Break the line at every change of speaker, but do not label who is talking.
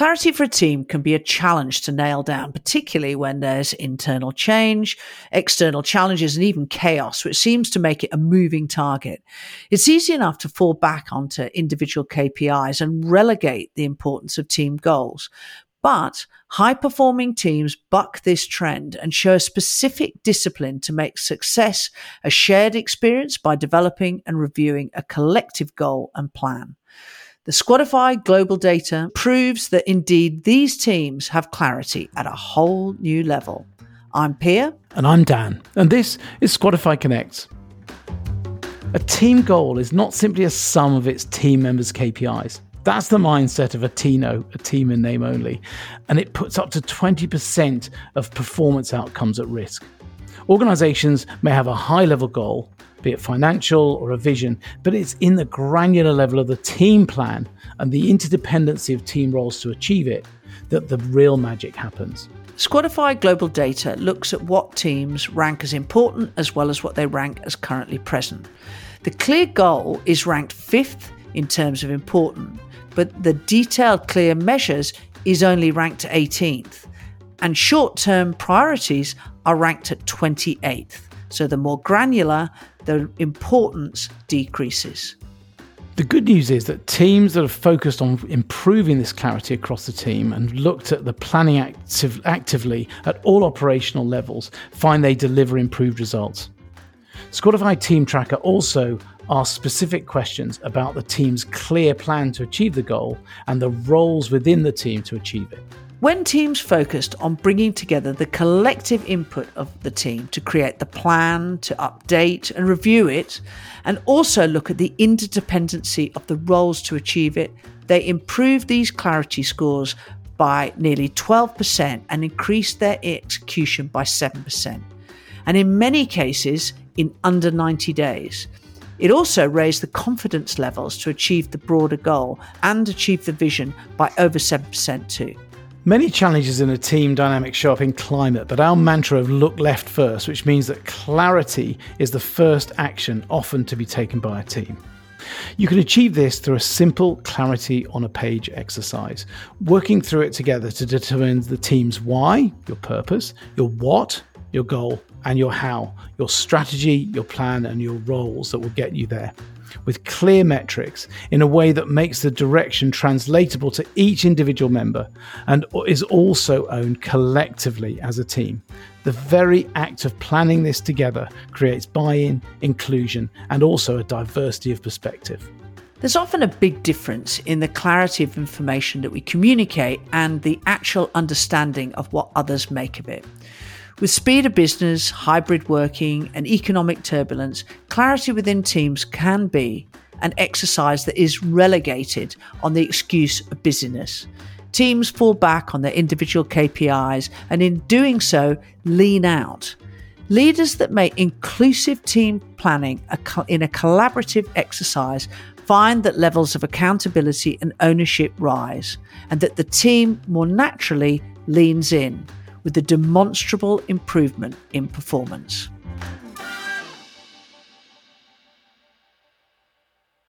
Clarity for a team can be a challenge to nail down, particularly when there's internal change, external challenges, and even chaos, which seems to make it a moving target. It's easy enough to fall back onto individual KPIs and relegate the importance of team goals. But high performing teams buck this trend and show a specific discipline to make success a shared experience by developing and reviewing a collective goal and plan. The Squadify global data proves that indeed these teams have clarity at a whole new level. I'm Pia.
And I'm Dan. And this is Squadify Connect. A team goal is not simply a sum of its team members' KPIs. That's the mindset of a TINO, a team in name only, and it puts up to 20% of performance outcomes at risk. Organizations may have a high level goal, be it financial or a vision, but it's in the granular level of the team plan and the interdependency of team roles to achieve it that the real magic happens.
Squadify Global Data looks at what teams rank as important as well as what they rank as currently present. The clear goal is ranked fifth in terms of important, but the detailed clear measures is only ranked 18th, and short term priorities are ranked at 28th. So the more granular, the importance decreases.
The good news is that teams that have focused on improving this clarity across the team and looked at the planning active, actively at all operational levels find they deliver improved results. Squadify Team Tracker also asks specific questions about the team's clear plan to achieve the goal and the roles within the team to achieve it.
When teams focused on bringing together the collective input of the team to create the plan, to update and review it, and also look at the interdependency of the roles to achieve it, they improved these clarity scores by nearly 12% and increased their execution by 7%. And in many cases, in under 90 days. It also raised the confidence levels to achieve the broader goal and achieve the vision by over 7% too.
Many challenges in a team dynamic show up in climate, but our mantra of look left first, which means that clarity is the first action often to be taken by a team. You can achieve this through a simple clarity on a page exercise, working through it together to determine the team's why, your purpose, your what, your goal, and your how, your strategy, your plan, and your roles that will get you there with clear metrics in a way that makes the direction translatable to each individual member and is also owned collectively as a team. The very act of planning this together creates buy in, inclusion, and also a diversity of perspective.
There's often a big difference in the clarity of information that we communicate and the actual understanding of what others make of it. With speed of business, hybrid working, and economic turbulence, clarity within teams can be an exercise that is relegated on the excuse of busyness. Teams fall back on their individual KPIs and, in doing so, lean out. Leaders that make inclusive team planning in a collaborative exercise find that levels of accountability and ownership rise, and that the team more naturally leans in with a demonstrable improvement in performance.